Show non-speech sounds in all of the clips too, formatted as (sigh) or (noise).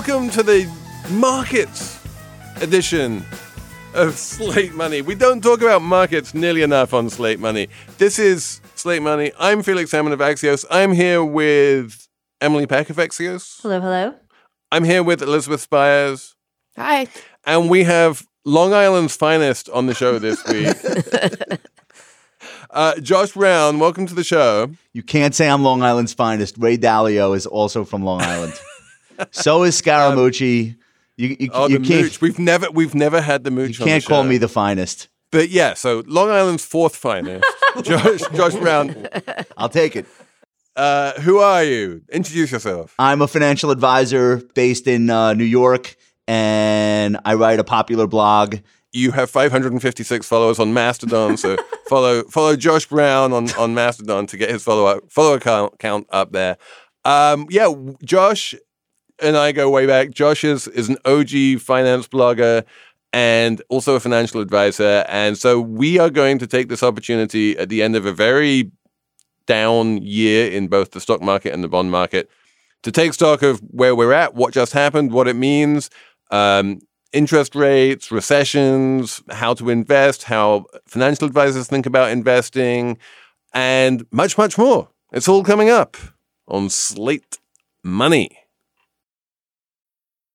Welcome to the markets edition of Slate Money. We don't talk about markets nearly enough on Slate Money. This is Slate Money. I'm Felix Salmon of Axios. I'm here with Emily Peck of Axios. Hello, hello. I'm here with Elizabeth Spiers. Hi. And we have Long Island's finest on the show this week. (laughs) uh, Josh Brown, welcome to the show. You can't say I'm Long Island's finest. Ray Dalio is also from Long Island. So is Scaramucci. you, you, Oh, you the can't, mooch. We've never we've never had the you mooch. on the can't call me the finest. But yeah, so Long Island's fourth finest, (laughs) Josh, Josh Brown. I'll take it. Uh, who are you? Introduce yourself. I'm a financial advisor based in uh, New York, and I write a popular blog. You have 556 followers on Mastodon, so (laughs) follow follow Josh Brown on, on Mastodon to get his follower follower count, count up there. Um, yeah, Josh and I go way back. Josh is is an OG finance blogger and also a financial advisor, and so we are going to take this opportunity at the end of a very down year in both the stock market and the bond market to take stock of where we're at, what just happened, what it means, um, interest rates, recessions, how to invest, how financial advisors think about investing, and much, much more. It's all coming up on Slate Money.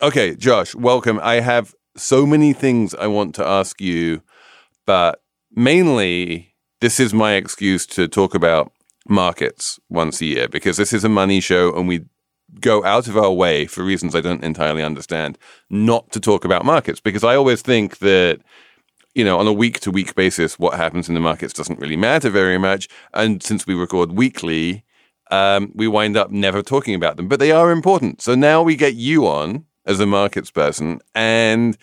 Okay, Josh, welcome. I have so many things I want to ask you, but mainly this is my excuse to talk about markets once a year because this is a money show and we go out of our way for reasons I don't entirely understand not to talk about markets because I always think that you know, on a week to week basis, what happens in the markets doesn't really matter very much. And since we record weekly, um, we wind up never talking about them, but they are important. So now we get you on as a markets person, and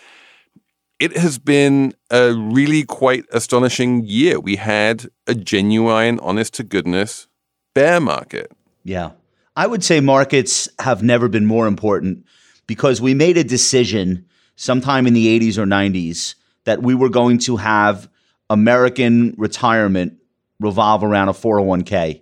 it has been a really quite astonishing year. We had a genuine, honest to goodness bear market. Yeah. I would say markets have never been more important because we made a decision sometime in the 80s or 90s that we were going to have American retirement revolve around a 401k.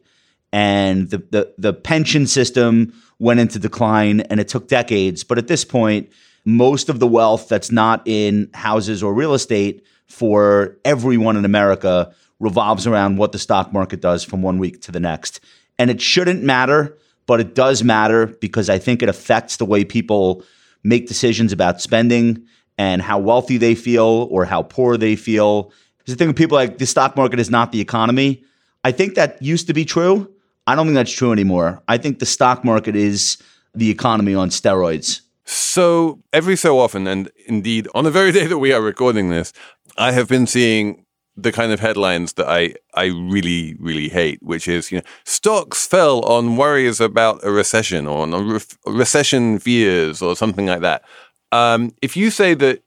And the, the, the pension system went into decline and it took decades. But at this point, most of the wealth that's not in houses or real estate for everyone in America revolves around what the stock market does from one week to the next. And it shouldn't matter, but it does matter because I think it affects the way people make decisions about spending and how wealthy they feel or how poor they feel. Because the thing with people like the stock market is not the economy. I think that used to be true. I don't think that's true anymore. I think the stock market is the economy on steroids. So every so often, and indeed on the very day that we are recording this, I have been seeing the kind of headlines that I I really really hate, which is you know stocks fell on worries about a recession or on re- recession fears or something like that. Um, if you say that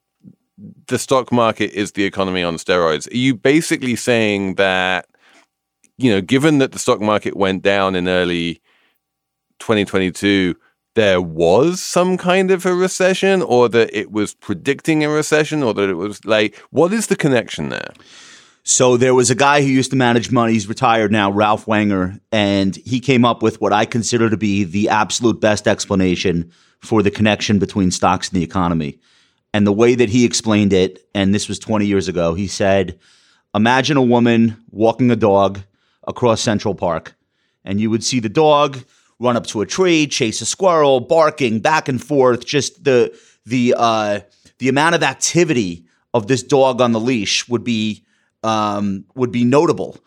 the stock market is the economy on steroids, are you basically saying that you know, given that the stock market went down in early 2022, there was some kind of a recession, or that it was predicting a recession, or that it was like, what is the connection there? So there was a guy who used to manage money. He's retired now, Ralph Wanger, and he came up with what I consider to be the absolute best explanation for the connection between stocks and the economy. And the way that he explained it, and this was 20 years ago, he said, Imagine a woman walking a dog across Central Park, and you would see the dog run up to a tree, chase a squirrel, barking back and forth. Just the the uh, the amount of activity of this dog on the leash would be um, would be notable.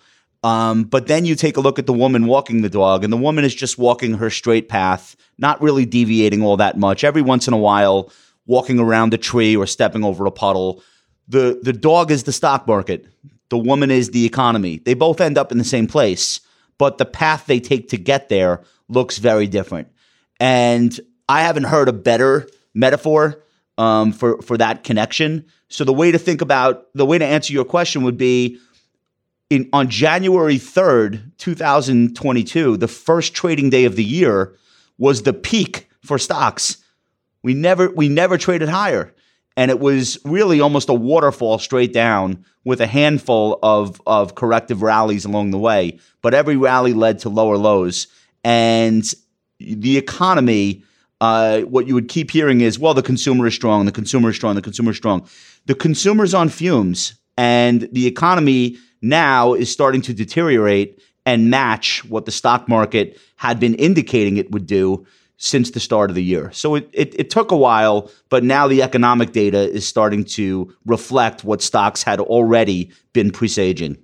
Um, but then you take a look at the woman walking the dog, and the woman is just walking her straight path, not really deviating all that much. Every once in a while, walking around a tree or stepping over a puddle. The the dog is the stock market. The woman is the economy. They both end up in the same place, but the path they take to get there looks very different. And I haven't heard a better metaphor um, for for that connection. So the way to think about the way to answer your question would be in on January 3rd, 2022, the first trading day of the year was the peak for stocks. We never we never traded higher. And it was really almost a waterfall straight down with a handful of, of corrective rallies along the way. But every rally led to lower lows. And the economy, uh, what you would keep hearing is, well, the consumer is strong, the consumer is strong, the consumer is strong. The consumer's on fumes, and the economy now is starting to deteriorate and match what the stock market had been indicating it would do since the start of the year. So it, it, it, took a while, but now the economic data is starting to reflect what stocks had already been presaging.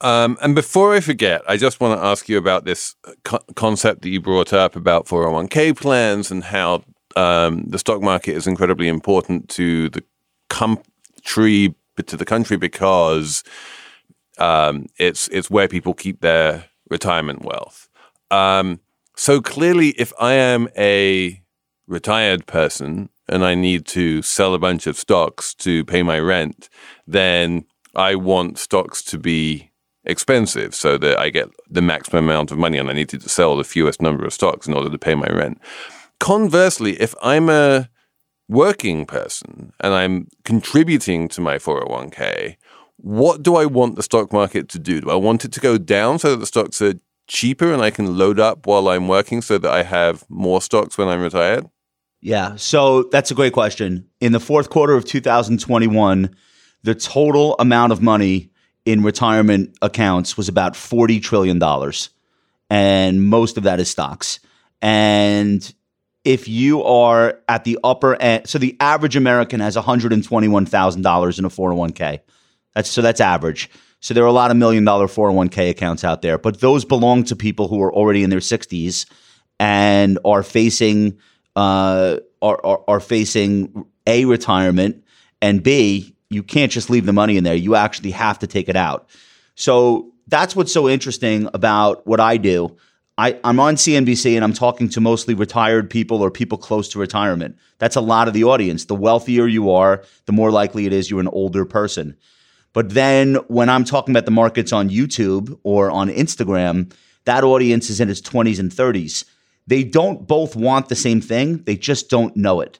Um, and before I forget, I just want to ask you about this co- concept that you brought up about 401k plans and how um, the stock market is incredibly important to the country, to the country because um, it's it's where people keep their retirement wealth. Um, so clearly, if I am a retired person and I need to sell a bunch of stocks to pay my rent, then I want stocks to be expensive so that I get the maximum amount of money and I need to sell the fewest number of stocks in order to pay my rent. Conversely, if I'm a working person and I'm contributing to my 401k, what do I want the stock market to do? Do I want it to go down so that the stocks are cheaper and I can load up while I'm working so that I have more stocks when I'm retired? Yeah, so that's a great question. In the fourth quarter of 2021, the total amount of money in retirement accounts was about $40 trillion. And most of that is stocks. And if you are at the upper end, so the average American has $121,000 in a 401k. That's so that's average. So there are a lot of million dollar 401k accounts out there, but those belong to people who are already in their 60s and are facing uh, are, are, are facing a retirement and b you can't just leave the money in there. You actually have to take it out. So that's what's so interesting about what I do. I, I'm on CNBC and I'm talking to mostly retired people or people close to retirement. That's a lot of the audience. The wealthier you are, the more likely it is you're an older person. But then when I'm talking about the markets on YouTube or on Instagram, that audience is in its 20s and 30s. They don't both want the same thing, they just don't know it.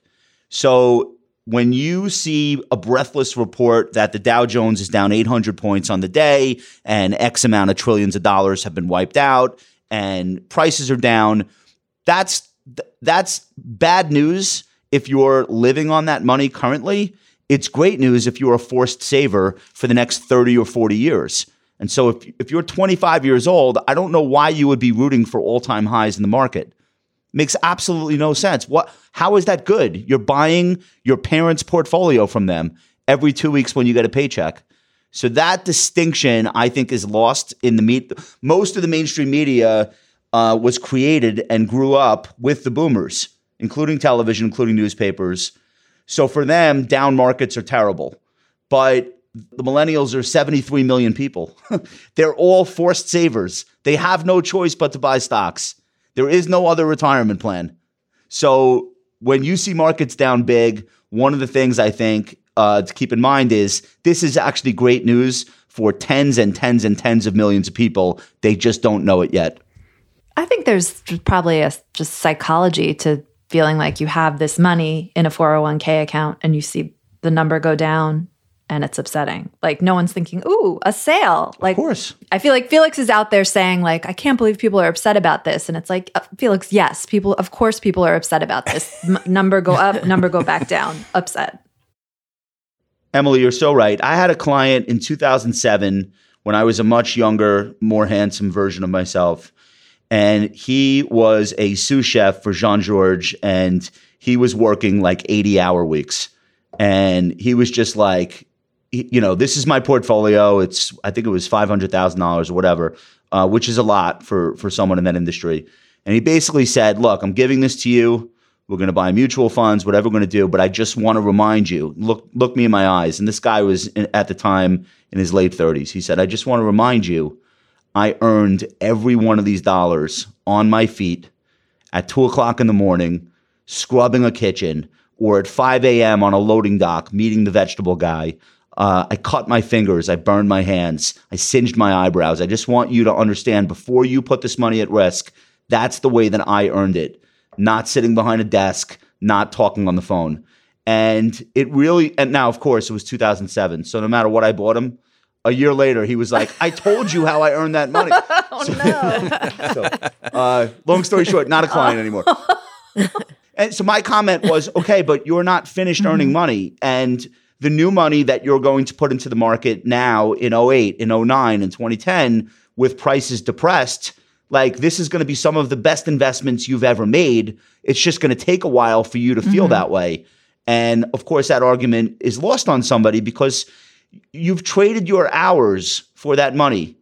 So when you see a breathless report that the Dow Jones is down 800 points on the day and X amount of trillions of dollars have been wiped out and prices are down, that's that's bad news if you're living on that money currently it's great news if you're a forced saver for the next 30 or 40 years. And so if, if you're 25 years old, I don't know why you would be rooting for all time highs in the market. Makes absolutely no sense. What how is that good? You're buying your parents' portfolio from them every two weeks when you get a paycheck. So that distinction, I think, is lost in the meat. Most of the mainstream media uh, was created and grew up with the boomers, including television, including newspapers. So for them, down markets are terrible. But the millennials are 73 million people. (laughs) They're all forced savers. They have no choice but to buy stocks. There is no other retirement plan. So when you see markets down big, one of the things I think uh, to keep in mind is this is actually great news for tens and tens and tens of millions of people. They just don't know it yet. I think there's probably a just psychology to feeling like you have this money in a 401k account and you see the number go down and it's upsetting. Like no one's thinking, "Ooh, a sale." Like Of course. I feel like Felix is out there saying like, "I can't believe people are upset about this." And it's like, uh, "Felix, yes, people of course people are upset about this. M- (laughs) number go up, number go back down, upset." Emily, you're so right. I had a client in 2007 when I was a much younger, more handsome version of myself and he was a sous chef for Jean-Georges, and he was working like 80 hour weeks. And he was just like, you know, this is my portfolio. It's, I think it was $500,000 or whatever, uh, which is a lot for, for someone in that industry. And he basically said, look, I'm giving this to you. We're going to buy mutual funds, whatever we're going to do. But I just want to remind you, look, look me in my eyes. And this guy was in, at the time in his late 30s. He said, I just want to remind you I earned every one of these dollars on my feet at two o'clock in the morning, scrubbing a kitchen, or at 5 a.m. on a loading dock, meeting the vegetable guy. Uh, I cut my fingers. I burned my hands. I singed my eyebrows. I just want you to understand before you put this money at risk, that's the way that I earned it. Not sitting behind a desk, not talking on the phone. And it really, and now, of course, it was 2007. So no matter what I bought him, a year later, he was like, I told you how I earned that money. (laughs) Oh So- no. (laughs) so, uh, long story short, not a client anymore. (laughs) and so my comment was, okay, but you're not finished earning money. And the new money that you're going to put into the market now in 08, in 09, in 2010, with prices depressed, like this is going to be some of the best investments you've ever made. It's just going to take a while for you to feel that way. And of course, that argument is lost on somebody because you've traded your hours for that money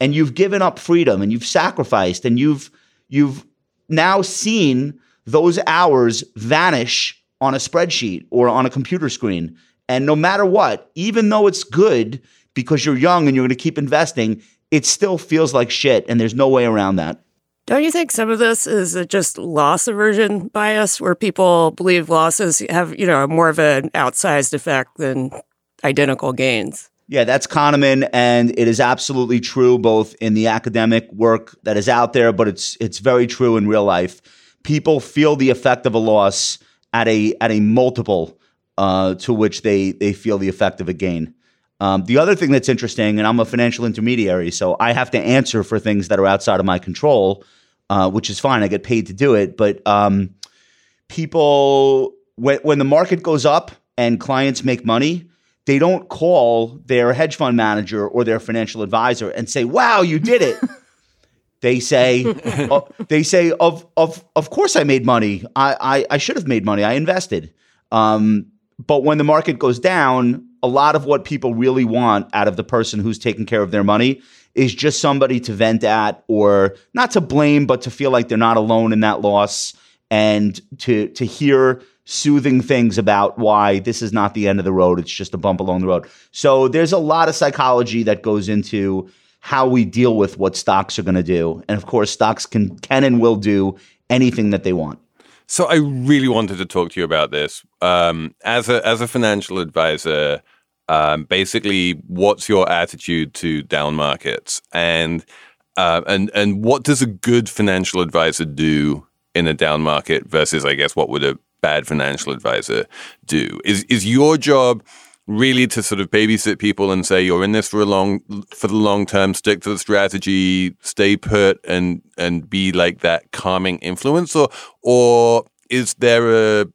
and you've given up freedom and you've sacrificed and you've you've now seen those hours vanish on a spreadsheet or on a computer screen. And no matter what even though it's good because you're young and you're going to keep investing it still feels like shit and there's no way around that. Don't you think some of this is just loss aversion bias where people believe losses have, you know, more of an outsized effect than identical gains? Yeah, that's Kahneman, and it is absolutely true both in the academic work that is out there, but it's it's very true in real life. People feel the effect of a loss at a at a multiple uh, to which they they feel the effect of a gain. Um, the other thing that's interesting, and I'm a financial intermediary, so I have to answer for things that are outside of my control, uh, which is fine. I get paid to do it, but um, people when when the market goes up and clients make money, they don't call their hedge fund manager or their financial advisor and say, "Wow, you did it." (laughs) they say, uh, "They say of of of course I made money. I I, I should have made money. I invested." Um, but when the market goes down, a lot of what people really want out of the person who's taking care of their money is just somebody to vent at, or not to blame, but to feel like they're not alone in that loss, and to to hear soothing things about why this is not the end of the road. It's just a bump along the road. So there's a lot of psychology that goes into how we deal with what stocks are going to do. And of course, stocks can can and will do anything that they want. So I really wanted to talk to you about this. Um, as a as a financial advisor, um, basically, what's your attitude to down markets, and uh, and and what does a good financial advisor do in a down market versus, I guess, what would a bad financial advisor do? Is is your job really to sort of babysit people and say you're in this for a long for the long term, stick to the strategy, stay put, and and be like that calming influence, or or is there a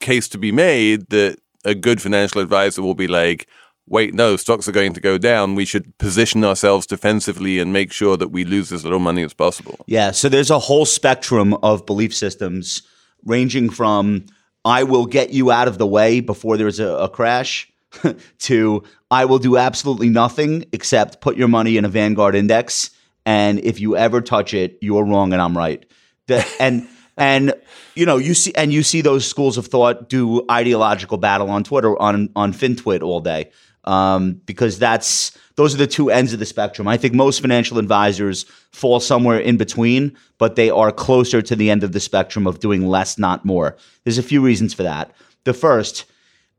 case to be made that a good financial advisor will be like, wait, no, stocks are going to go down. We should position ourselves defensively and make sure that we lose as little money as possible. Yeah, so there's a whole spectrum of belief systems ranging from I will get you out of the way before there's a, a crash (laughs) to I will do absolutely nothing except put your money in a Vanguard index. And if you ever touch it, you're wrong and I'm right. The, and and you know you see and you see those schools of thought do ideological battle on Twitter on on FinTwit all day um, because that's those are the two ends of the spectrum. I think most financial advisors fall somewhere in between, but they are closer to the end of the spectrum of doing less, not more. There's a few reasons for that. The first,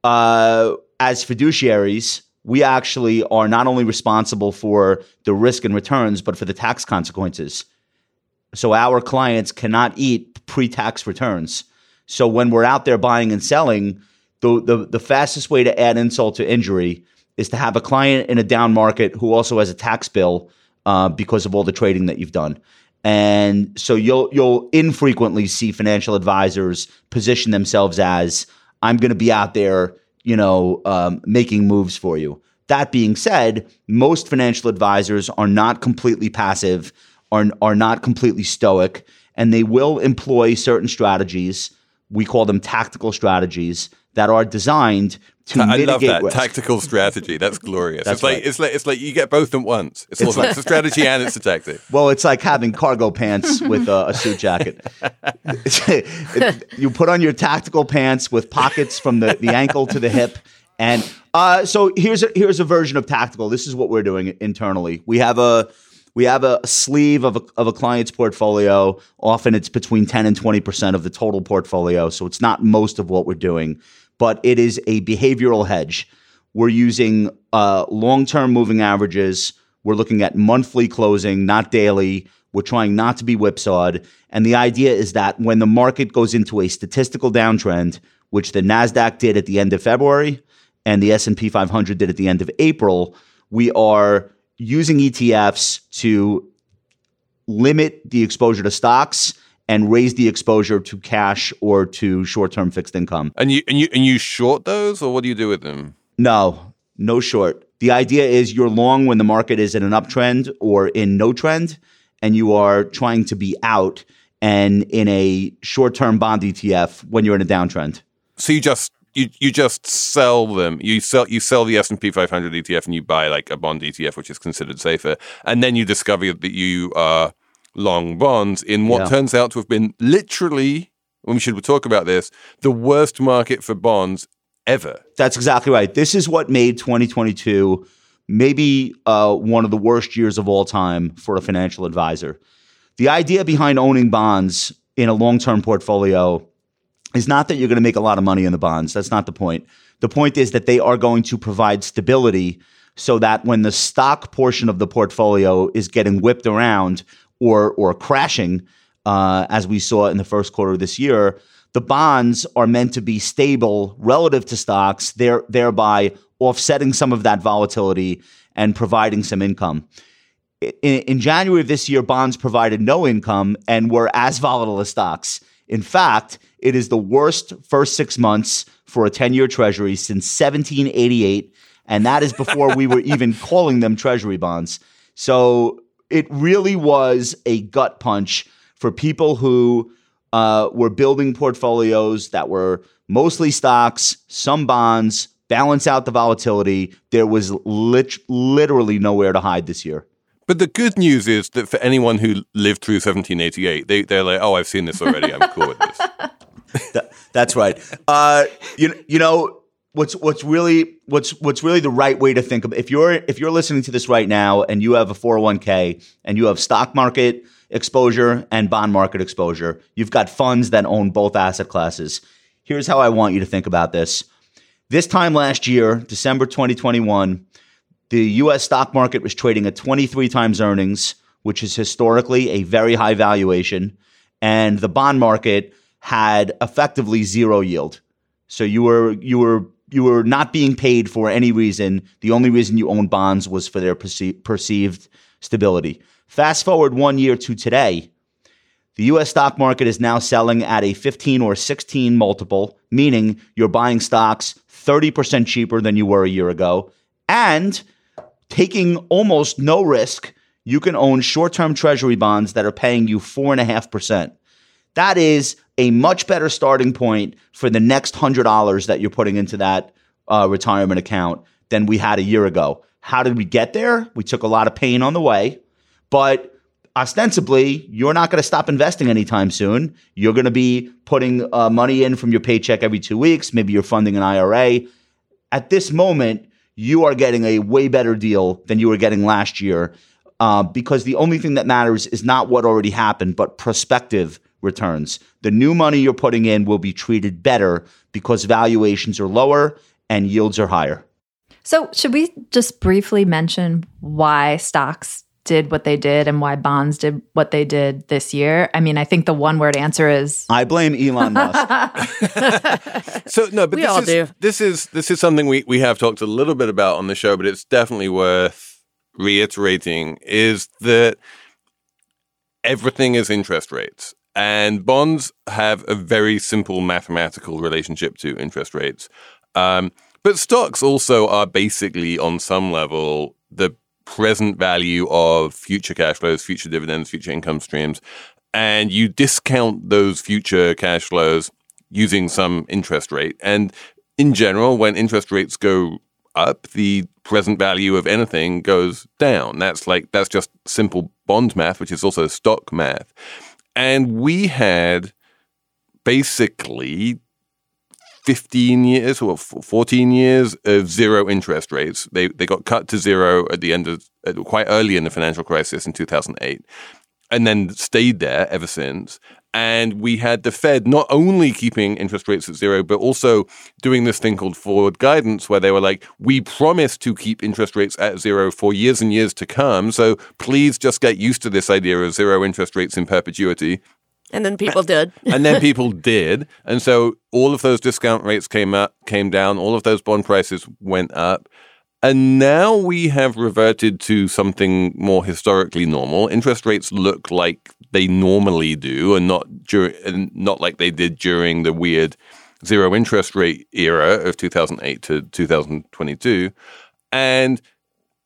uh, as fiduciaries, we actually are not only responsible for the risk and returns, but for the tax consequences. So our clients cannot eat pre-tax returns. So when we're out there buying and selling, the, the, the fastest way to add insult to injury is to have a client in a down market who also has a tax bill uh, because of all the trading that you've done. And so you'll you'll infrequently see financial advisors position themselves as I'm going to be out there, you know, um, making moves for you. That being said, most financial advisors are not completely passive, are are not completely stoic, and they will employ certain strategies. We call them tactical strategies that are designed to I love that risk. tactical strategy. That's glorious. That's it's like right. it's like it's like you get both at once. It's, almost like it's a strategy and it's a tactic. Well, it's like having cargo pants with a, a suit jacket. (laughs) you put on your tactical pants with pockets from the, the ankle to the hip. And uh, so here's a, here's a version of tactical. This is what we're doing internally. We have a we have a sleeve of a, of a client's portfolio. Often it's between 10 and 20% of the total portfolio. So it's not most of what we're doing, but it is a behavioral hedge. We're using uh, long term moving averages. We're looking at monthly closing, not daily. We're trying not to be whipsawed. And the idea is that when the market goes into a statistical downtrend, which the Nasdaq did at the end of February and the S&P 500 did at the end of April, we are using ETFs to limit the exposure to stocks and raise the exposure to cash or to short-term fixed income. And you and you and you short those, or what do you do with them? No, no short. The idea is you're long when the market is in an uptrend or in no trend, and you are trying to be out and in a short-term bond ETF when you're in a downtrend. So you just you you just sell them. You sell you sell the S and P 500 ETF and you buy like a bond ETF, which is considered safer, and then you discover that you are long bonds in what Yeah. turns out to have been literally. When we should talk about this, the worst market for bonds ever. That's exactly right. This is what made 2022 maybe uh, one of the worst years of all time for a financial advisor. The idea behind owning bonds in a long term portfolio is not that you're going to make a lot of money in the bonds. That's not the point. The point is that they are going to provide stability so that when the stock portion of the portfolio is getting whipped around or or crashing, uh, as we saw in the first quarter of this year, the bonds are meant to be stable relative to stocks, there, thereby offsetting some of that volatility and providing some income. In, in January of this year, bonds provided no income and were as volatile as stocks. In fact, it is the worst first six months for a 10 year treasury since 1788. And that is before we were even (laughs) calling them treasury bonds. So it really was a gut punch for people who uh, were building portfolios that were mostly stocks, some bonds, balance out the volatility. There was lit- literally nowhere to hide this year. But the good news is that for anyone who lived through 1788, they, they're like, oh, I've seen this already. I'm cool with this. (laughs) That- that's right. Uh, you you know what's what's really what's what's really the right way to think of if you're if you're listening to this right now and you have a 401k and you have stock market exposure and bond market exposure, you've got funds that own both asset classes. Here's how I want you to think about this. This time last year, December 2021, the US stock market was trading at 23 times earnings, which is historically a very high valuation, and the bond market had effectively zero yield. So you were you were you were not being paid for any reason. The only reason you owned bonds was for their perce- perceived stability. Fast forward 1 year to today, the US stock market is now selling at a 15 or 16 multiple, meaning you're buying stocks 30% cheaper than you were a year ago. And taking almost no risk, you can own short term treasury bonds that are paying you 4.5%. That is a much better starting point for the next $100 that you're putting into that uh, retirement account than we had a year ago. How did we get there? We took a lot of pain on the way, but ostensibly, you're not going to stop investing anytime soon. You're going to be putting uh, money in from your paycheck every two weeks. Maybe you're funding an IRA. At this moment, you are getting a way better deal than you were getting last year uh, because the only thing that matters is not what already happened, but prospective returns. The new money you're putting in will be treated better because valuations are lower and yields are higher. So, should we just briefly mention why stocks did what they did and why bonds did what they did this year? I mean, I think the one word answer is I blame Elon Musk. (laughs) (laughs) So no, but We this all is, do. This is this is something we we have talked a little bit about on the show, but it's definitely worth reiterating. Is that everything is interest rates, and bonds have a very simple mathematical relationship to interest rates. Um, but stocks also are basically, on some level, the present value of future cash flows, future dividends, future income streams, and you discount those future cash flows using some interest rate. And in general, when interest rates go up, the present value of anything goes down. That's like that's just simple bond math, which is also stock math. And we had basically 15 years or 14 years of zero interest rates. They they got cut to zero at the end of quite early in the financial crisis in 2008 and then stayed there ever since. And we had the Fed not only keeping interest rates at zero, but also doing this thing called forward guidance, where they were like, we promise to keep interest rates at zero for years and years to come. So please just get used to this idea of zero interest rates in perpetuity. And then people did. (laughs) and then people did. And so all of those discount rates came up, came down, all of those bond prices went up. And now we have reverted to something more historically normal. Interest rates look like they normally do, and not dur- and not like they did during the weird zero interest rate era of 2008 to 2022. And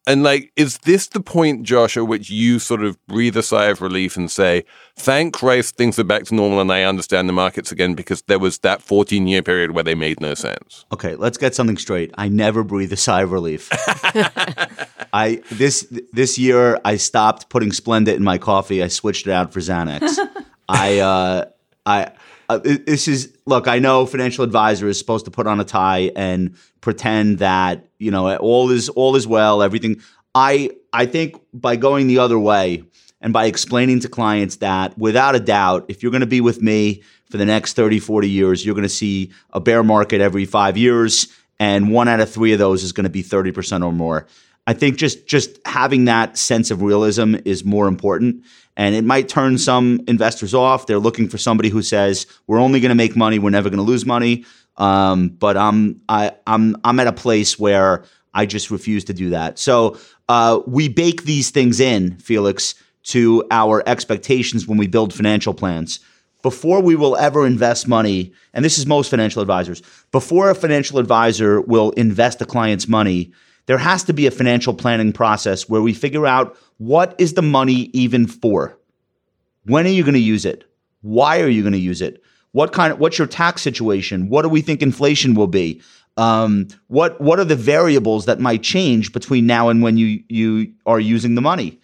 and like, is this the point, Josh, at which you sort of breathe a sigh of relief and say, thank Christ things are back to normal and I understand the markets again because there was that 14 year period where they made no sense? Okay, let's get something straight. I never breathe a sigh of relief. (laughs) I this this year I stopped putting Splenda in my coffee. I switched it out for Xanax. (laughs) I uh, I uh, this is look. I know financial advisor is supposed to put on a tie and pretend that you know all is all is well. Everything. I I think by going the other way and by explaining to clients that without a doubt, if you're going to be with me for the next 30, 40 years, you're going to see a bear market every five years, and one out of three of those is going to be 30% or more. I think just just having that sense of realism is more important. And it might turn some investors off. They're looking for somebody who says, we're only going to make money, we're never going to lose money. Um, but I'm I, I'm I'm at a place where I just refuse to do that. So uh, we bake these things in, Felix, to our expectations when we build financial plans. Before we will ever invest money, and this is most financial advisors, before a financial advisor will invest a client's money, there has to be a financial planning process where we figure out what is the money even for? When are you going to use it? Why are you going to use it? What kind of what's your tax situation? What do we think inflation will be? Um, what what are the variables that might change between now and when you you are using the money?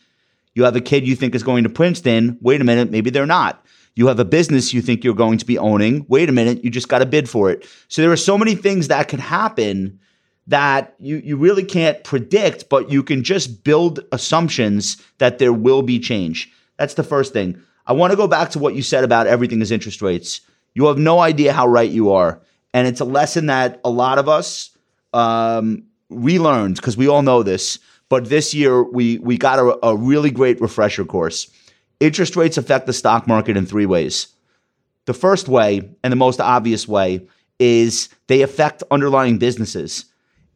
You have a kid you think is going to Princeton. Wait a minute, maybe they're not. You have a business you think you're going to be owning. Wait a minute, you just got to bid for it. So there are so many things that could happen that you, you really can't predict, but you can just build assumptions that there will be change. That's the first thing. I want to go back to what you said about everything is interest rates. You have no idea how right you are. And it's a lesson that a lot of us um, relearned because we all know this. But this year, we, we got a, a really great refresher course. Interest rates affect the stock market in three ways. The first way, and the most obvious way, is they affect underlying businesses.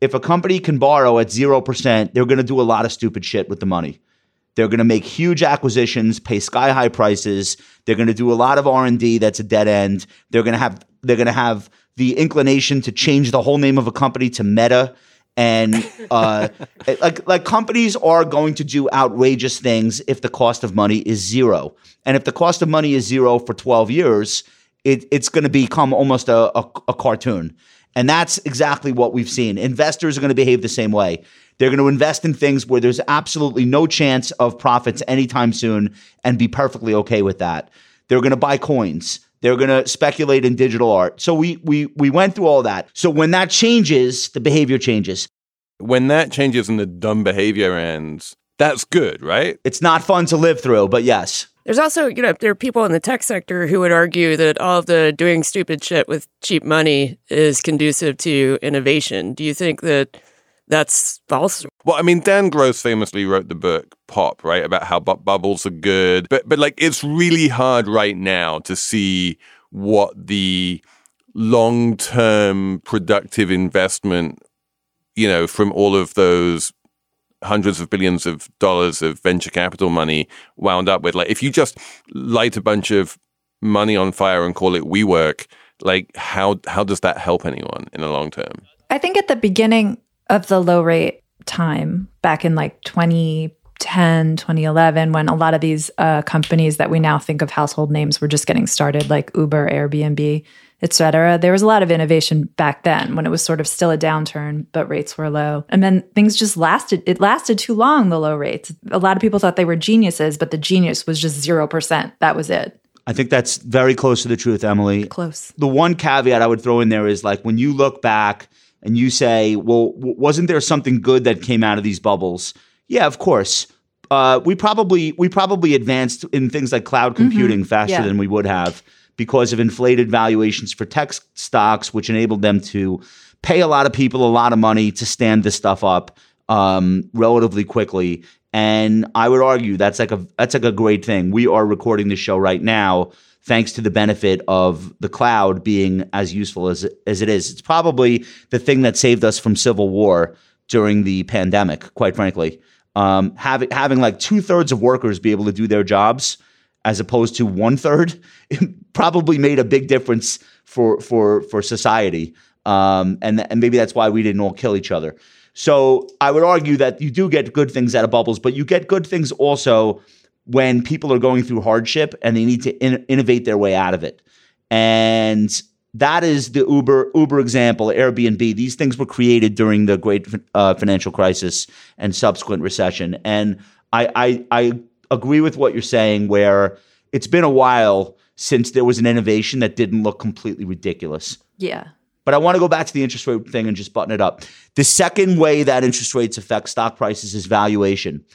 If a company can borrow at 0%, they're going to do a lot of stupid shit with the money. They're going to make huge acquisitions, pay sky high prices. They're going to do a lot of R and D that's a dead end. They're going to have they're going to have the inclination to change the whole name of a company to Meta, and uh, (laughs) like like companies are going to do outrageous things if the cost of money is zero, and if the cost of money is zero for twelve years, it, it's going to become almost a, a, a cartoon. And that's exactly what we've seen. Investors are going to behave the same way. They're going to invest in things where there's absolutely no chance of profits anytime soon and be perfectly okay with that. They're going to buy coins. They're going to speculate in digital art. So we we we went through all that. So when that changes, the behavior changes. When that changes and the dumb behavior ends, that's good, right? It's not fun to live through, but yes. There's also, you know, there are people in the tech sector who would argue that all of the doing stupid shit with cheap money is conducive to innovation. Do you think that that's false? Well, I mean, Dan Gross famously wrote the book Pop, right, about how bu- bubbles are good, but but like it's really hard right now to see what the long-term productive investment, you know, from all of those hundreds of billions of dollars of venture capital money wound up with. Like, if you just light a bunch of money on fire and call it WeWork, like how how does that help anyone in the long term? I think at the beginning of the low rate time, back in like 2010, 2011, when a lot of these uh, companies that we now think of household names were just getting started, like Uber, Airbnb, et cetera. There was a lot of innovation back then when it was sort of still a downturn, but rates were low. And then things just lasted. It lasted too long, the low rates. A lot of people thought they were geniuses, but the genius was just 0%. That was it. I think that's very close to the truth, Emily. Close. The one caveat I would throw in there is like when you look back and you say, well, w- wasn't there something good that came out of these bubbles? Yeah, of course. Uh, we probably we probably advanced in things like cloud computing faster Yeah. than we would have because of inflated valuations for tech stocks, which enabled them to pay a lot of people a lot of money to stand this stuff up um, relatively quickly. And I would argue that's like a that's like a great thing. We are recording this show right now thanks to the benefit of the cloud being as useful as as it is. It's probably the thing that saved us from civil war during the pandemic. Quite frankly, um, having having like two thirds of workers be able to do their jobs as opposed to one third (laughs) probably made a big difference for for for society. Um, and and maybe that's why we didn't all kill each other. So I would argue that you do get good things out of bubbles, but you get good things also when people are going through hardship and they need to in- innovate their way out of it. And that is the Uber Uber example, Airbnb. These things were created during the great uh, financial crisis and subsequent recession. And I, I I agree with what you're saying, where it's been a while since there was an innovation that didn't look completely ridiculous. Yeah. But I want to go back to the interest rate thing and just button it up. The second way that interest rates affect stock prices is valuation.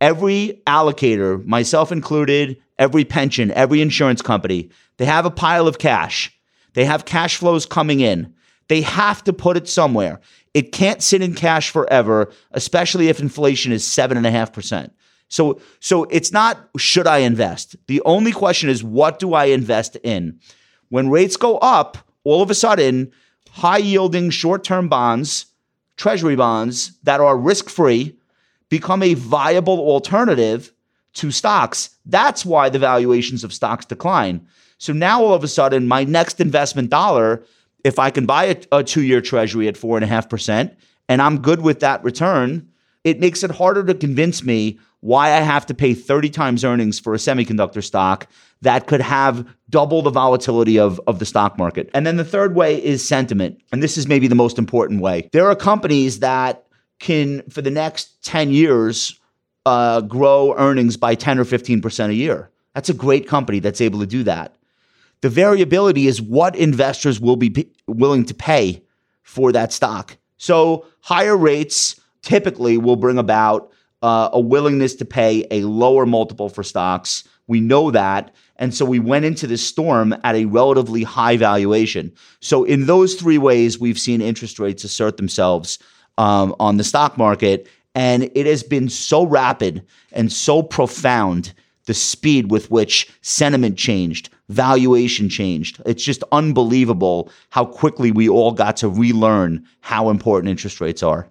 Every allocator, myself included, every pension, every insurance company, they have a pile of cash. They have cash flows coming in. They have to put it somewhere. It can't sit in cash forever, especially if inflation is 7.5%. So, so it's not should I invest? The only question is what do I invest in? When rates go up, all of a sudden, high yielding short term bonds, treasury bonds that are risk free become a viable alternative to stocks. That's why the valuations of stocks decline. So now all of a sudden, my next investment dollar, if I can buy a, a two year treasury at four and a half percent and I'm good with that return, it makes it harder to convince me why I have to pay 30 times earnings for a semiconductor stock that could have double the volatility of, of the stock market. And then the third way is sentiment. And this is maybe the most important way. There are companies that can, for the next 10 years, uh, grow earnings by 10 or 15% a year. That's a great company that's able to do that. The variability is what investors will be p- willing to pay for that stock. So higher rates typically will bring about uh, a willingness to pay a lower multiple for stocks. We know that. And so we went into this storm at a relatively high valuation. So, in those three ways, we've seen interest rates assert themselves um, on the stock market. And it has been so rapid and so profound the speed with which sentiment changed, valuation changed. It's just unbelievable how quickly we all got to relearn how important interest rates are.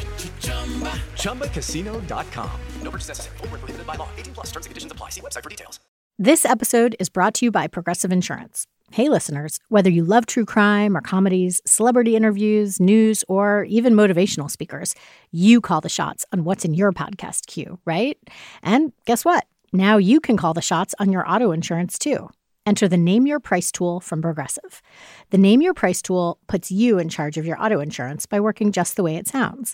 ChumbaCasino.com. No purchase necessary. Void where prohibited by law. 18 plus terms and conditions apply. See website for details. This episode is brought to you by Progressive Insurance. Hey, listeners, whether you love true crime or comedies, celebrity interviews, news, or even motivational speakers, you call the shots on what's in your podcast queue, right? And guess what? Now you can call the shots on your auto insurance too. Enter the Name Your Price tool from Progressive. The Name Your Price tool puts you in charge of your auto insurance by working just the way it sounds.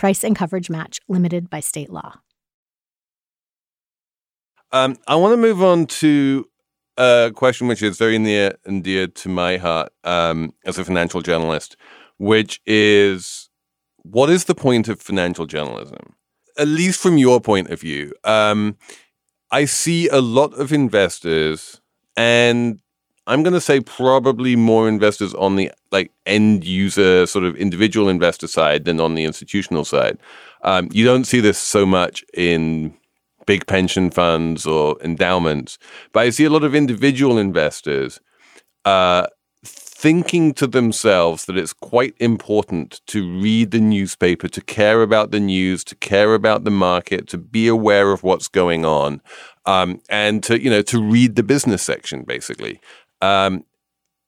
Price and coverage match limited by state law. Um, I want to move on to a question which is very near and dear to my heart um, as a financial journalist, which is what is the point of financial journalism? At least from your point of view. Um, I see a lot of investors, and I'm going to say probably more investors on the like end user sort of individual investor side than on the institutional side. Um, you don't see this so much in big pension funds or endowments, but I see a lot of individual investors uh, thinking to themselves that it's quite important to read the newspaper, to care about the news, to care about the market, to be aware of what's going on, um, and to you know to read the business section basically. Um,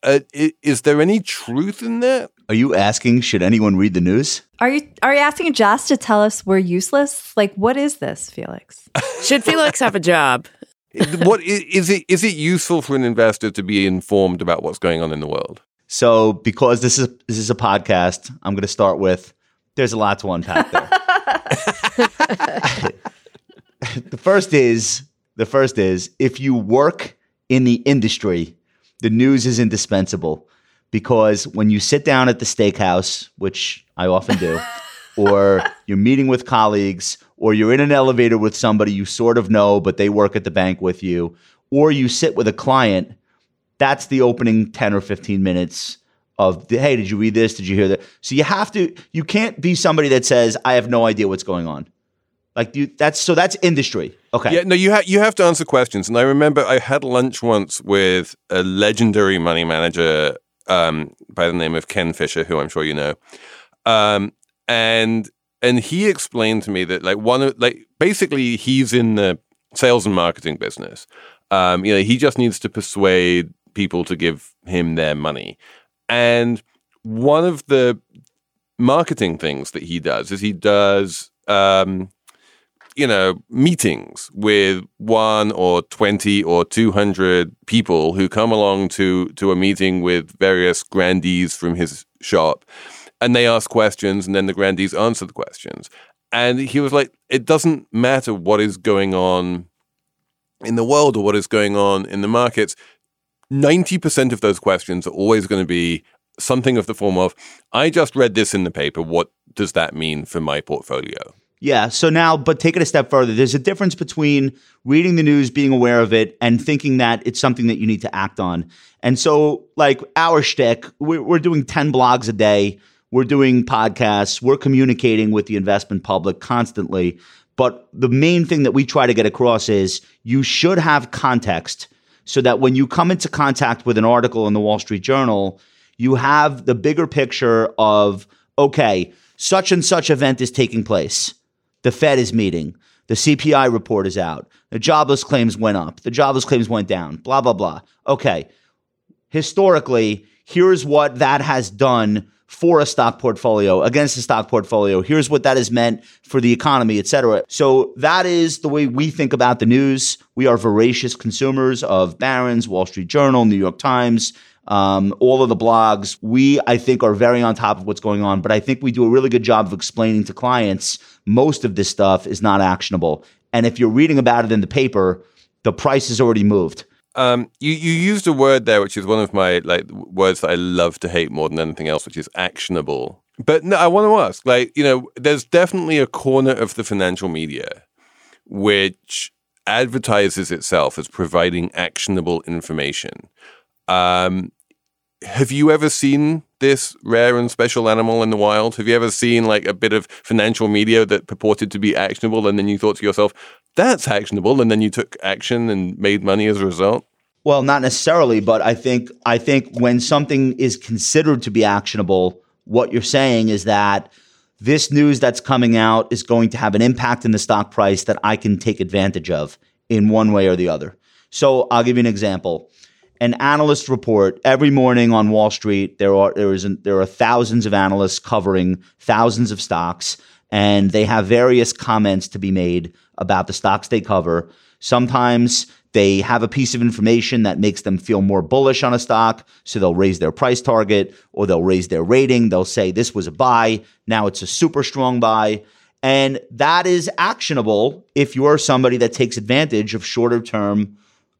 uh, is there any truth in that? Are you asking should anyone read the news? Are you are you asking Josh to tell us we're useless? Like what is this, Felix? should Felix have a job? (laughs) what is it? Is it useful for an investor to be informed about what's going on in the world? So, because this is this is a podcast, I'm going to start with. There's a lot to unpack there. (laughs) (laughs) the first is the first is if you work in the industry, the news is indispensable because when you sit down at the steakhouse, which I often do, (laughs) or you're meeting with colleagues, or you're in an elevator with somebody you sort of know, but they work at the bank with you, or you sit with a client, that's the opening 10 or 15 minutes of the, hey, did you read this? Did you hear that? So you have to, you can't be somebody that says, I have no idea what's going on. Like you, that's so that's industry. Okay. Yeah. No, you have you have to answer questions. And I remember I had lunch once with a legendary money manager um, by the name of Ken Fisher, who I'm sure you know. Um, and and he explained to me that like one of like basically he's in the sales and marketing business. Um, you know, he just needs to persuade people to give him their money. And one of the marketing things that he does is he does um, you know, meetings with one or 20 or 200 people who come along to, to a meeting with various grandees from his shop and they ask questions and then the grandees answer the questions. And he was like, it doesn't matter what is going on in the world or what is going on in the markets. 90% of those questions are always going to be something of the form of, I just read this in the paper. What does that mean for my portfolio? Yeah. So now, but take it a step further. There's a difference between reading the news, being aware of it, and thinking that it's something that you need to act on. And so, like our shtick, we're, we're doing 10 blogs a day. We're doing podcasts. We're communicating with the investment public constantly. But the main thing that we try to get across is you should have context so that when you come into contact with an article in the Wall Street Journal, you have the bigger picture of, okay, such and such event is taking place the Fed is meeting. The CPI report is out. The jobless claims went up. The jobless claims went down. Blah, blah, blah. Okay. Historically, here's what that has done for a stock portfolio against a stock portfolio. Here's what that has meant for the economy, et cetera. So that is the way we think about the news. We are voracious consumers of Barron's, Wall Street Journal, New York Times, um, all of the blogs. We, I think, are very on top of what's going on, but I think we do a really good job of explaining to clients most of this stuff is not actionable. And if you're reading about it in the paper, the price has already moved. Um, you you used a word there, which is one of my like words that I love to hate more than anything else, which is actionable. But no, I want to ask, like, you know, there's definitely a corner of the financial media which advertises itself as providing actionable information. Um, have you ever seen this rare and special animal in the wild? Have you ever seen like a bit of financial media that purported to be actionable and then you thought to yourself, that's actionable, and then you took action and made money as a result? Well, not necessarily, but I think I think when something is considered to be actionable, what you're saying is that this news that's coming out is going to have an impact in the stock price that I can take advantage of in one way or the other. So I'll give you an example an analyst report every morning on Wall Street. There are there is there are thousands of analysts covering thousands of stocks, and they have various comments to be made about the stocks they cover. Sometimes they have a piece of information that makes them feel more bullish on a stock, so they'll raise their price target or they'll raise their rating. They'll say this was a buy, now it's a super strong buy. And that is actionable if you're somebody that takes advantage of shorter term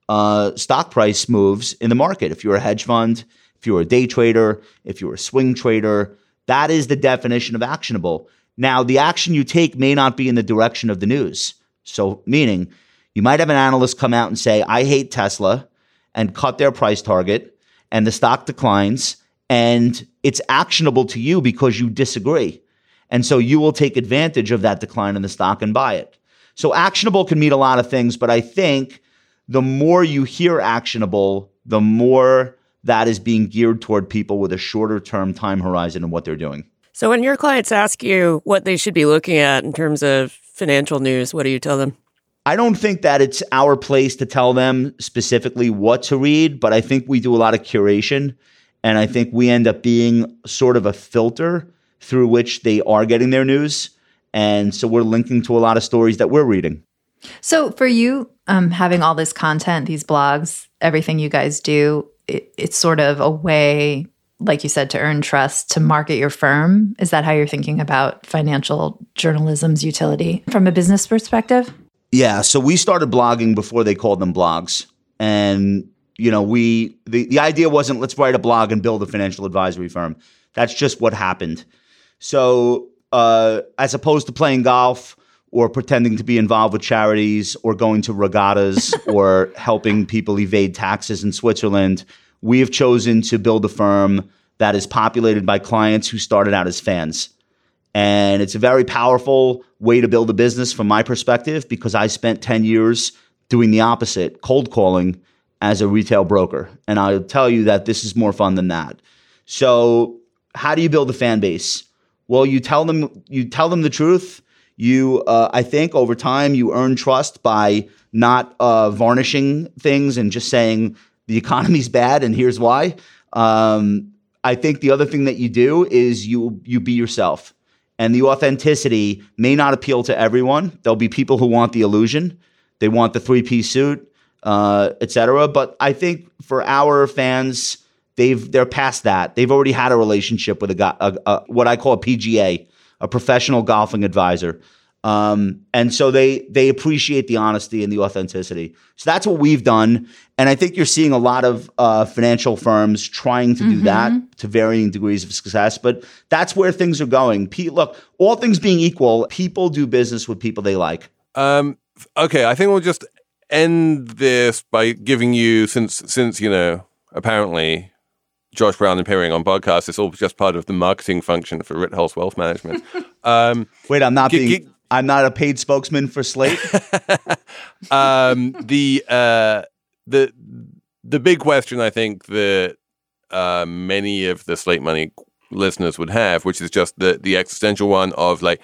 uh, stock price moves in the market. If you're a hedge fund, if you're a day trader, if you're a swing trader, that is the definition of actionable. Now, the action you take may not be in the direction of the news. So, meaning you might have an analyst come out and say, I hate Tesla and cut their price target, and the stock declines, and it's actionable to you because you disagree. And so you will take advantage of that decline in the stock and buy it. So actionable can mean a lot of things, but I think the more you hear actionable, the more that is being geared toward people with a shorter term time horizon and what they're doing. So when your clients ask you what they should be looking at in terms of financial news, what do you tell them? I don't think that it's our place to tell them specifically what to read, but I think we do a lot of curation. And I think we end up being sort of a filter through which they are getting their news. And so we're linking to a lot of stories that we're reading. So for you, um, having all this content, these blogs, everything you guys do, it, it's sort of a way, like you said, to earn trust, to market your firm. Is that how you're thinking about financial journalism's utility from a business perspective? Yeah. So we started blogging before they called them blogs. And, you know, we, the, the idea wasn't let's write a blog and build a financial advisory firm. That's just what happened. So, uh, as opposed to playing golf or pretending to be involved with charities or going to regattas (laughs) or helping people evade taxes in Switzerland, we have chosen to build a firm that is populated by clients who started out as fans. And it's a very powerful way to build a business from my perspective because I spent 10 years doing the opposite, cold calling as a retail broker. And I'll tell you that this is more fun than that. So, how do you build a fan base? Well, you tell them you tell them the truth. You, uh, I think, over time, you earn trust by not uh, varnishing things and just saying the economy's bad and here's why. Um, I think the other thing that you do is you you be yourself, and the authenticity may not appeal to everyone. There'll be people who want the illusion, they want the three piece suit, uh, etc. But I think for our fans they've they're past that. They've already had a relationship with a, a, a what I call a PGA, a professional golfing advisor. Um, and so they they appreciate the honesty and the authenticity. So that's what we've done, and I think you're seeing a lot of uh, financial firms trying to do mm-hmm. that to varying degrees of success. But that's where things are going. Pete, look, all things being equal, people do business with people they like. Um, okay, I think we'll just end this by giving you since since you know apparently Josh Brown appearing on podcasts. It's all just part of the marketing function for Ritholtz Wealth Management. (laughs) Um, Wait, I'm not g- being. G- I'm not a paid spokesman for Slate. (laughs) um, the uh, the the big question I think that uh, many of the Slate Money listeners would have, which is just the the existential one of like,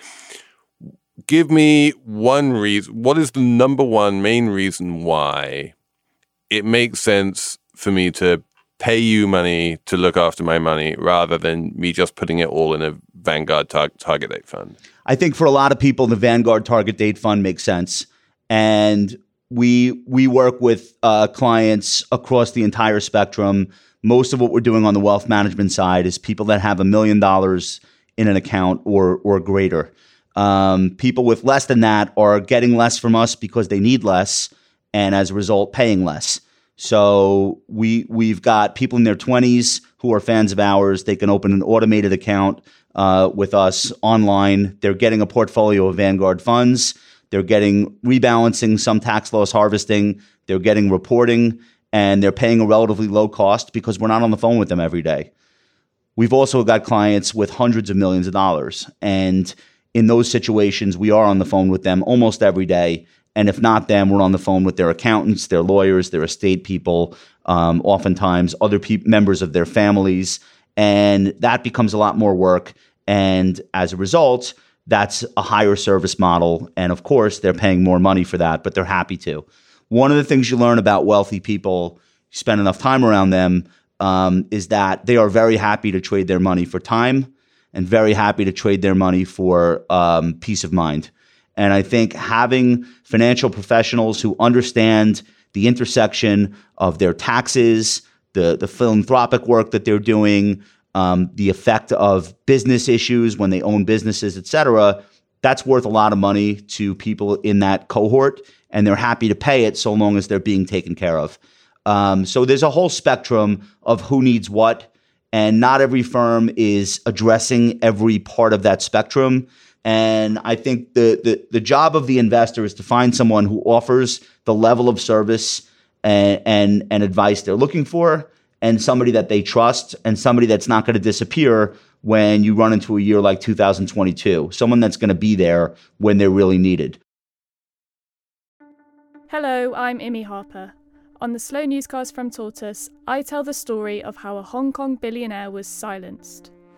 give me one reason. What is the number one main reason why it makes sense for me to pay you money to look after my money rather than me just putting it all in a Vanguard tar- target date fund? I think for a lot of people, the Vanguard target date fund makes sense. And we we work with uh, clients across the entire spectrum. Most of what we're doing on the wealth management side is people that have a million dollars in an account or or greater. Um, people with less than that are getting less from us because they need less, and as a result, paying less. So we we've got people in their 20s who are fans of ours. They can open an automated account uh, with us online. They're getting a portfolio of Vanguard funds. They're getting rebalancing, some tax loss harvesting. They're getting reporting, and they're paying a relatively low cost because we're not on the phone with them every day. We've also got clients with hundreds of millions of dollars, and in those situations, we are on the phone with them almost every day and if not them, we're on the phone with their accountants, their lawyers, their estate people, um, oftentimes other pe- members of their families. And that becomes a lot more work. And as a result, that's a higher service model. And of course, they're paying more money for that, but they're happy to. One of the things you learn about wealthy people, you spend enough time around them, um, is that they are very happy to trade their money for time. and very happy to trade their money for um, peace of mind. And I think having financial professionals who understand the intersection of their taxes, the, the philanthropic work that they're doing, um, the effect of business issues when they own businesses, et cetera, that's worth a lot of money to people in that cohort. And they're happy to pay it so long as they're being taken care of. Um, so there's a whole spectrum of who needs what and not every firm is addressing every part of that spectrum. And I think the, the, the job of the investor is to find someone who offers the level of service and, and, and advice they're looking for, and somebody that they trust, and somebody that's not going to disappear when you run into a year like 2022. Someone that's going to be there when they're really needed. Hello, I'm Imi Harper. On the Slow Newscast from Tortoise, I tell the story of how a Hong Kong billionaire was silenced.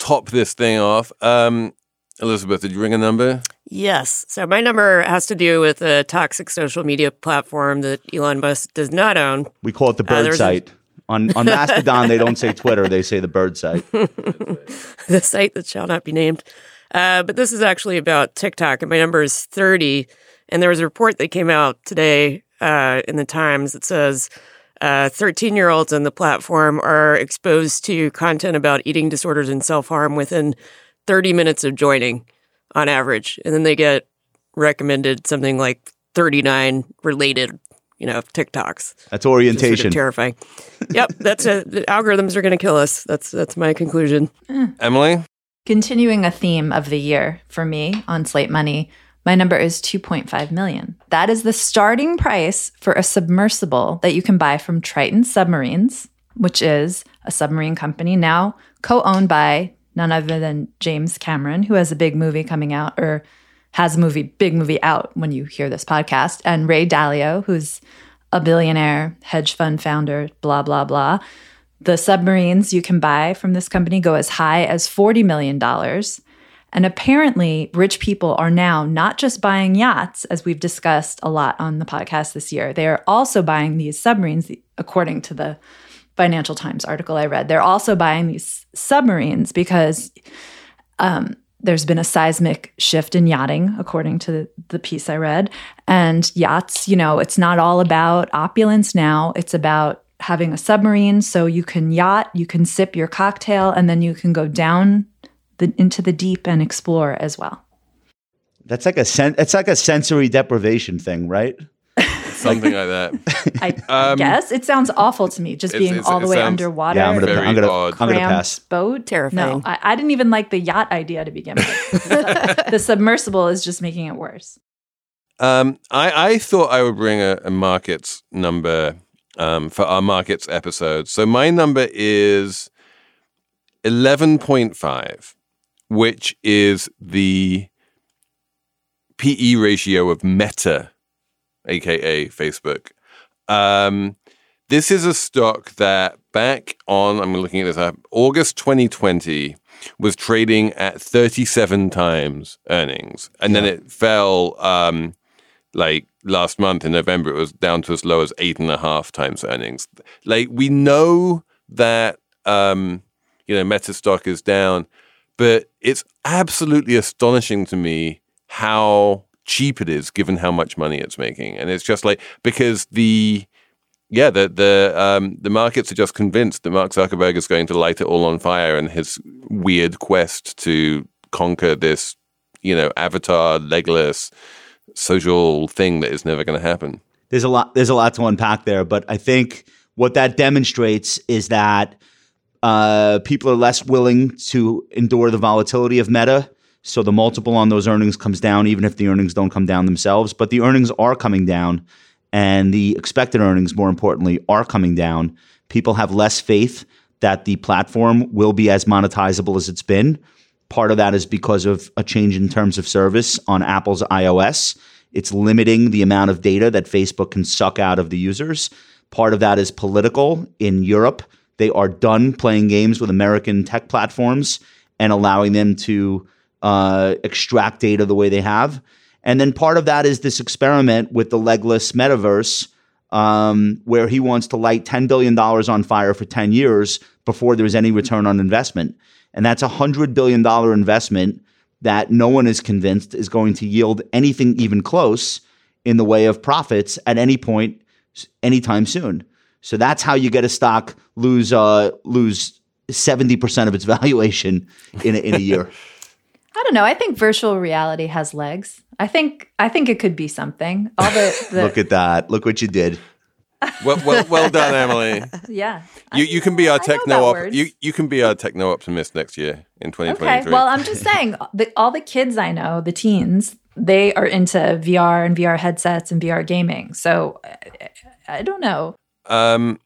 top this thing off. Um, Elizabeth, did you ring a number? Yes. So my number has to do with a toxic social media platform that Elon Musk does not own. We call it the bird there's a- site. on, on (laughs) Mastodon, they don't say Twitter, they say the bird site. (laughs) the site that shall not be named. Uh, but this is actually about TikTok, and my number is 30. And there was a report that came out today uh, in the Times that says Uh, 13 year olds on the platform are exposed to content about eating disorders and self harm within 30 minutes of joining on average. And then they get recommended something like 39 related, you know, TikToks. That's It's sort orientation. of terrifying. (laughs) yep, that's a, the algorithms are going to kill us. That's that's my conclusion. Hmm. Emily? Continuing a theme of the year for me on Slate Money, my number is 2.5 million. That is the starting price for a submersible that you can buy from Triton Submarines, which is a submarine company now co-owned by none other than James Cameron, who has a big movie coming out or has a movie big movie out when you hear this podcast, and Ray Dalio, who's a billionaire hedge fund founder, blah blah blah. The submarines you can buy from this company go as high as $40 million. And apparently, rich people are now not just buying yachts, as we've discussed a lot on the podcast this year, they are also buying these submarines, according to the Financial Times article I read. They're also buying these submarines because um, there's been a seismic shift in yachting, according to the, the piece I read. And yachts, you know, it's not all about opulence now, it's about having a submarine so you can yacht, you can sip your cocktail, and then you can go down the, into the deep and explore as well. That's like a sen- it's like a sensory deprivation thing, right? Something like that. I (laughs) Um, guess it sounds awful to me, just it's- being it's- all the way sounds underwater. Yeah, I'm gonna Very I'm gonna. I'm gonna pass. boat. Terrifying. No, I, I didn't even like the yacht idea to begin with. (laughs) the, the submersible is just making it worse. Um, I, I thought I would bring a, a markets number um, for our markets episode. So my number is 11.5, which is the PE ratio of Meta, aka Facebook. Um, this is a stock that back on, I'm looking at this up, August 2020 was trading at 37 times earnings. And then it fell um, like last month in November, it was down to as low as eight and a half times earnings. Like we know that, um, you know, Meta stock is down, but it's absolutely astonishing to me how cheap it is given how much money it's making. And it's just like, because the, yeah, the the um, the markets are just convinced that Mark Zuckerberg is going to light it all on fire in his weird quest to conquer this, you know, avatar legless social thing that is never going to happen. there's a lot there's a lot to unpack there but i think what that demonstrates is that uh, people are less willing to endure the volatility of meta so the multiple on those earnings comes down even if the earnings don't come down themselves but the earnings are coming down and the expected earnings more importantly are coming down people have less faith that the platform will be as monetizable as it's been Part of that is because of a change in terms of service on Apple's iOS. It's limiting the amount of data that Facebook can suck out of the users. Part of that is political in Europe. They are done playing games with American tech platforms and allowing them to uh, extract data the way they have. And then part of that is this experiment with the legless metaverse, um, where he wants to light $10 billion on fire for 10 years before there's any return on investment. And that's a $100 billion investment that no one is convinced is going to yield anything even close in the way of profits at any point anytime soon. So that's how you get a stock lose uh, lose 70% of its (laughs) valuation in a, in a year. I don't know. I think virtual reality has legs. I think I think it could be something. All the, (laughs) the Look at that. Look what you did. Well, well, well done, Emily. (laughs) yeah. You you can be our techno op- you you can be our techno optimist next year in 2023. Well, I'm just saying, the, all the kids I know, the teens, they are into VR and VR headsets and VR gaming. So I, I don't know. Um,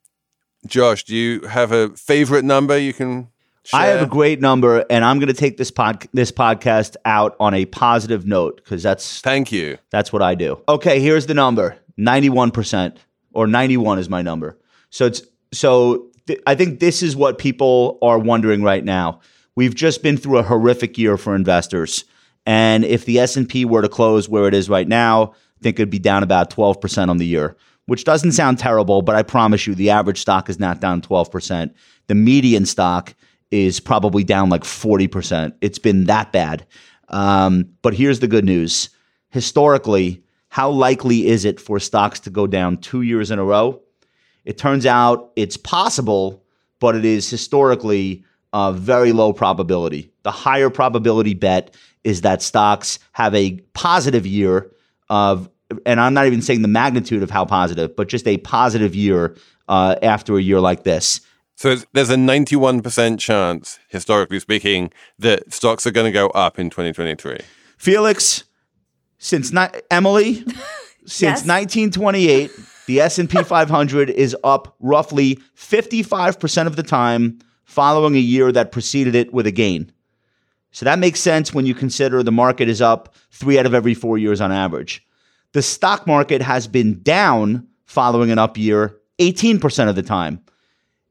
Josh, do you have a favorite number you can? Share? I have a great number, and I'm going to take this pod this podcast out on a positive note because that's Thank you. that's what I do. Okay, here's the number: ninety-one percent, or ninety-one is my number. So it's so th- I think this is what people are wondering right now. We've just been through a horrific year for investors, and if the S and P were to close where it is right now, I think it'd be down about twelve percent on the year, which doesn't sound terrible. But I promise you, the average stock is not down twelve percent. The median stock is probably down like 40%. It's been that bad. Um, but here's the good news. Historically, how likely is it for stocks to go down two years in a row? It turns out it's possible, but it is historically a very low probability. The higher probability bet is that stocks have a positive year of, and I'm not even saying the magnitude of how positive, but just a positive year uh, after a year like this. So there's a 91% chance, historically speaking, that stocks are going to go up in 2023. Felix, since ni- Emily, (laughs) since Yes? 1928, the S&P (laughs) 500 is up roughly 55% of the time following a year that preceded it with a gain. So that makes sense when you consider the market is up 3 out of every 4 years on average. The stock market has been down following an up year 18% of the time.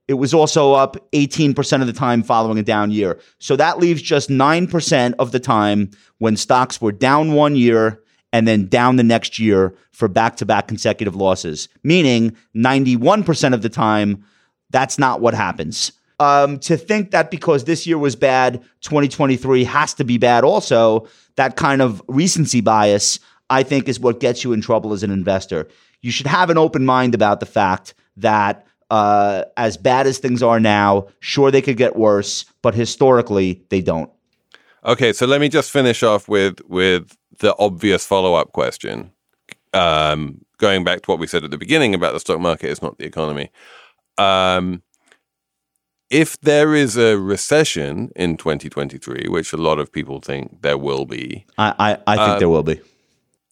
It was also up 18% of the time following a down year. So that leaves just 9% of the time when stocks were down one year and then down the next year for back to back consecutive losses, meaning 91% of the time, that's not what happens. Um, to think that because this year was bad, 2023 has to be bad also, that kind of recency bias, I think, is what gets you in trouble as an investor. You should have an open mind about the fact that uh, as bad as things are now, sure they could get worse, but historically they don't. Okay, so let me just finish off with with the obvious follow up question. Um, going back to what we said at the beginning about the stock market is not the economy. Um, if there is a recession in 2023, which a lot of people think there will be, I, I, I think Um, there will be.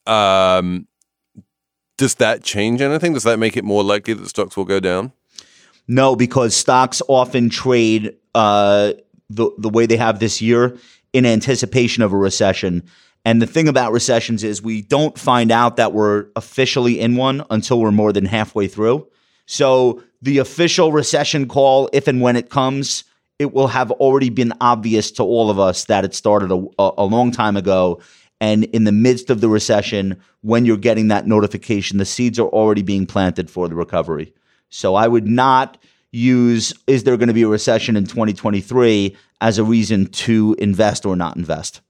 Um, does that change anything? Does that make it more likely that stocks will go down? No, because stocks often trade uh, the the way they have this year in anticipation of a recession. And the thing about recessions is we don't find out that we're officially in one until we're more than halfway through. So the official recession call, if and when it comes, it will have already been obvious to all of us that it started a, a, a long time ago. And in the midst of the recession, when you're getting that notification, the seeds are already being planted for the recovery. So I would not use is there going to be a recession in 2023 as a reason to invest or not invest.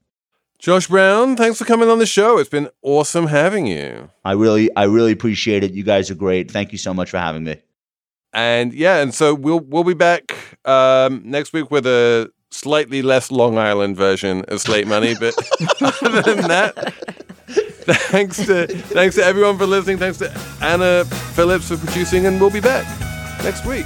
Josh Brown, thanks for coming on the show. It's been awesome having you. I really I really appreciate it. You guys are great. Thank you so much for having me. And yeah, and so we'll we'll be back um, next week with a slightly less Long Island version of Slate Money. But (laughs) other than that, thanks to thanks to everyone for listening. Thanks to Anna Phillips for producing, and we'll be back next week.